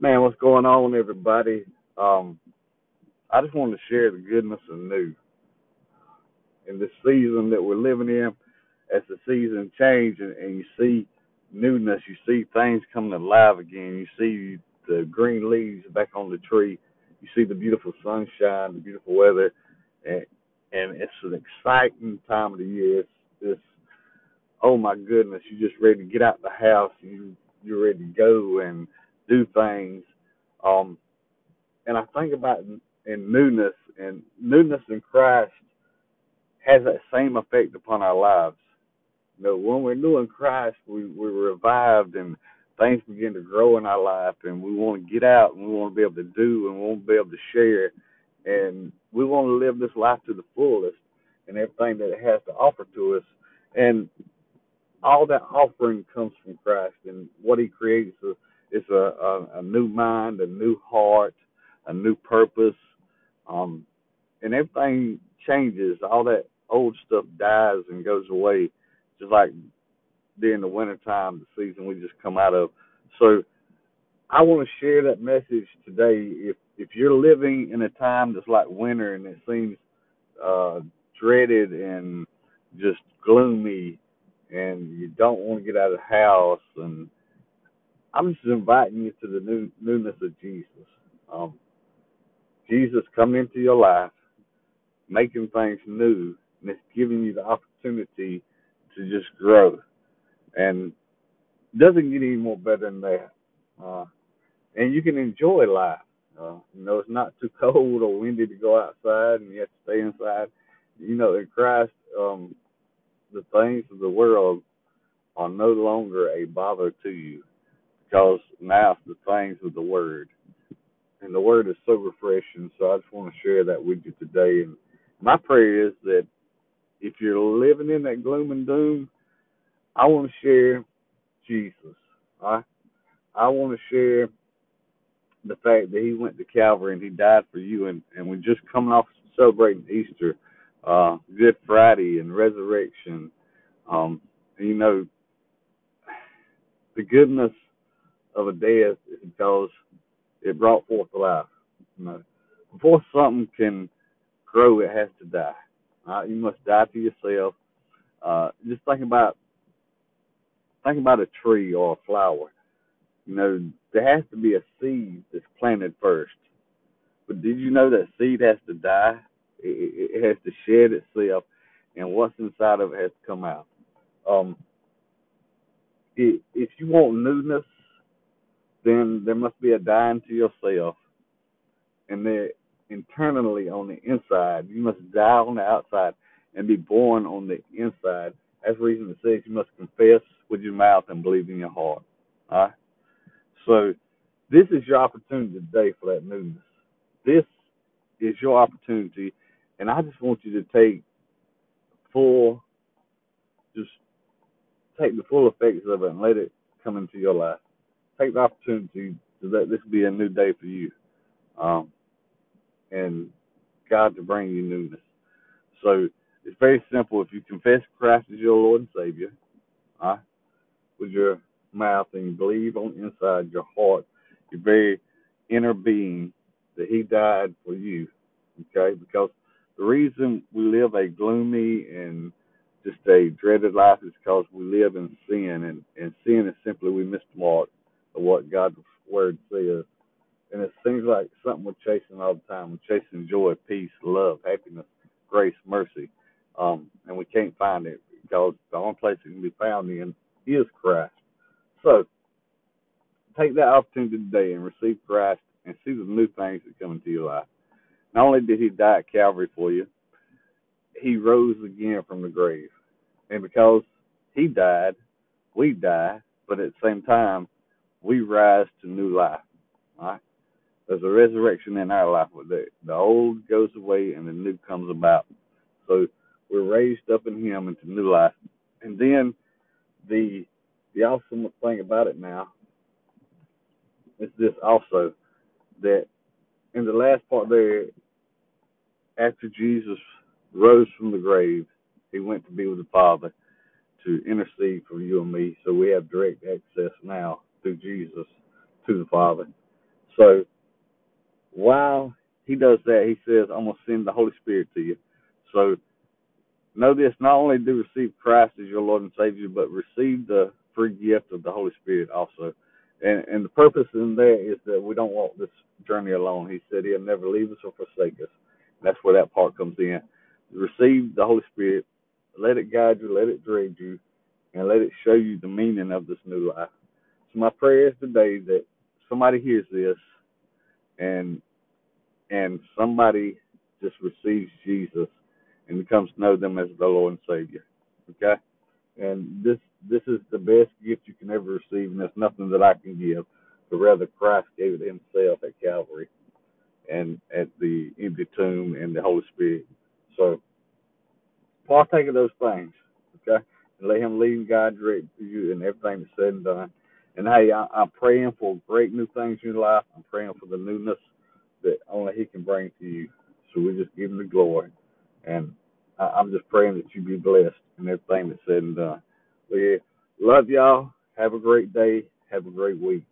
Man, what's going on, everybody? Um, I just want to share the goodness of new in this season that we're living in. As the season changes and, and you see newness, you see things coming alive again. You see the green leaves back on the tree. You see the beautiful sunshine, the beautiful weather, and and it's an exciting time of the year. It's, it's oh my goodness, you're just ready to get out of the house. You you're ready to go and do things. Um, and I think about in, in newness and newness in Christ has that same effect upon our lives. You know, when we're new in Christ, we we're revived and things begin to grow in our life, and we want to get out and we want to be able to do and we want to be able to share, and we want to live this life to the fullest and everything that it has to offer to us. And all that offering comes from Christ, and what He creates is is a, a, a new mind, a new heart, a new purpose, um, and everything changes. All that old stuff dies and goes away, just like during the winter time, the season we just come out of. So I want to share that message today. If if you're living in a time that's like winter and it seems uh, dreaded and just gloomy, and you don't want to get out of the house, and I'm just inviting you to the new, newness of Jesus. Um, Jesus coming into your life, making things new, and it's giving you the opportunity to just grow. And doesn't get any more better than that. Uh, and you can enjoy life. Uh, you know, it's not too cold or windy to go outside, and you have to stay inside. You know, in Christ, um, the things of the world are no longer a bother to you because now it's the things of the Word and the word is so refreshing. So I just want to share that with you today. And my prayer is that if you're living in that gloom and doom, I want to share Jesus. I I want to share the fact that He went to Calvary and He died for you, and and we're just coming off celebrating Easter, uh, Good Friday, and Resurrection. Um, you know, the goodness of a death because it brought forth life. You know, before something can grow, it has to die. Right? You must die to yourself. Uh, just think about think about a tree or a flower. You know, there has to be a seed that's planted first. But did you know that seed has to die? It, it has to shed itself, and what's inside of it has to come out. Um, if you want newness, then there must be a dying to yourself. And there internally on the inside, you must die on the outside and be born on the inside. That's the reason it says you must confess with your mouth and believe in your heart. All right? So this is your opportunity today for that newness. This is your opportunity, and I just want you to take full, just take the full effects of it and let it come into your life take the opportunity to let this be a new day for you, um, and God to bring you newness. So it's very simple. If you confess Christ as your Lord and Savior, with your mouth and you believe on inside your heart, your very inner being, that He died for you. Okay, because the reason we live a gloomy and just a dreaded life is because we live in sin, and, and sin is simply we miss the mark of what God's word says. And it seems like something we're chasing all the time. We're chasing joy, peace, love, happiness, grace, mercy. Um, and we can't find it because the only place it can be found in is Christ. So take that opportunity today and receive Christ and see the new things that come into your life. Not only did he die at Calvary for you, he rose again from the grave. And because he died, we die, but at the same time, we rise to new life. Right? There's a resurrection in our life the, the old goes away and the new comes about. So we're raised up in him into new life. And then the the awesome thing about it now is this also that in the last part there after Jesus rose from the grave, he went to be with the Father to intercede for you and me. So we have direct access now through Jesus to the Father. So while he does that, he says, I'm going to send the Holy Spirit to you. So know this not only do receive Christ as your Lord and Savior, but receive the free gift of the Holy Spirit also. And and the purpose in there is that we don't walk this journey alone. He said he'll never leave us or forsake us. That's where that part comes in. Receive the Holy Spirit, let it guide you, let it direct you, and let it show you the meaning of this new life. My prayer is today that somebody hears this and and somebody just receives Jesus and becomes to know them as the Lord and Savior. Okay? And this this is the best gift you can ever receive, and there's nothing that I can give, but rather Christ gave it Himself at Calvary and at the empty tomb and the Holy Spirit. So partake of those things, okay? And let Him lead and guide direct you in everything that's said and done. And hey, I, I'm praying for great new things in your life. I'm praying for the newness that only He can bring to you. So we just give Him the glory. And I, I'm just praying that you be blessed in everything that's said and done. We love y'all. Have a great day. Have a great week.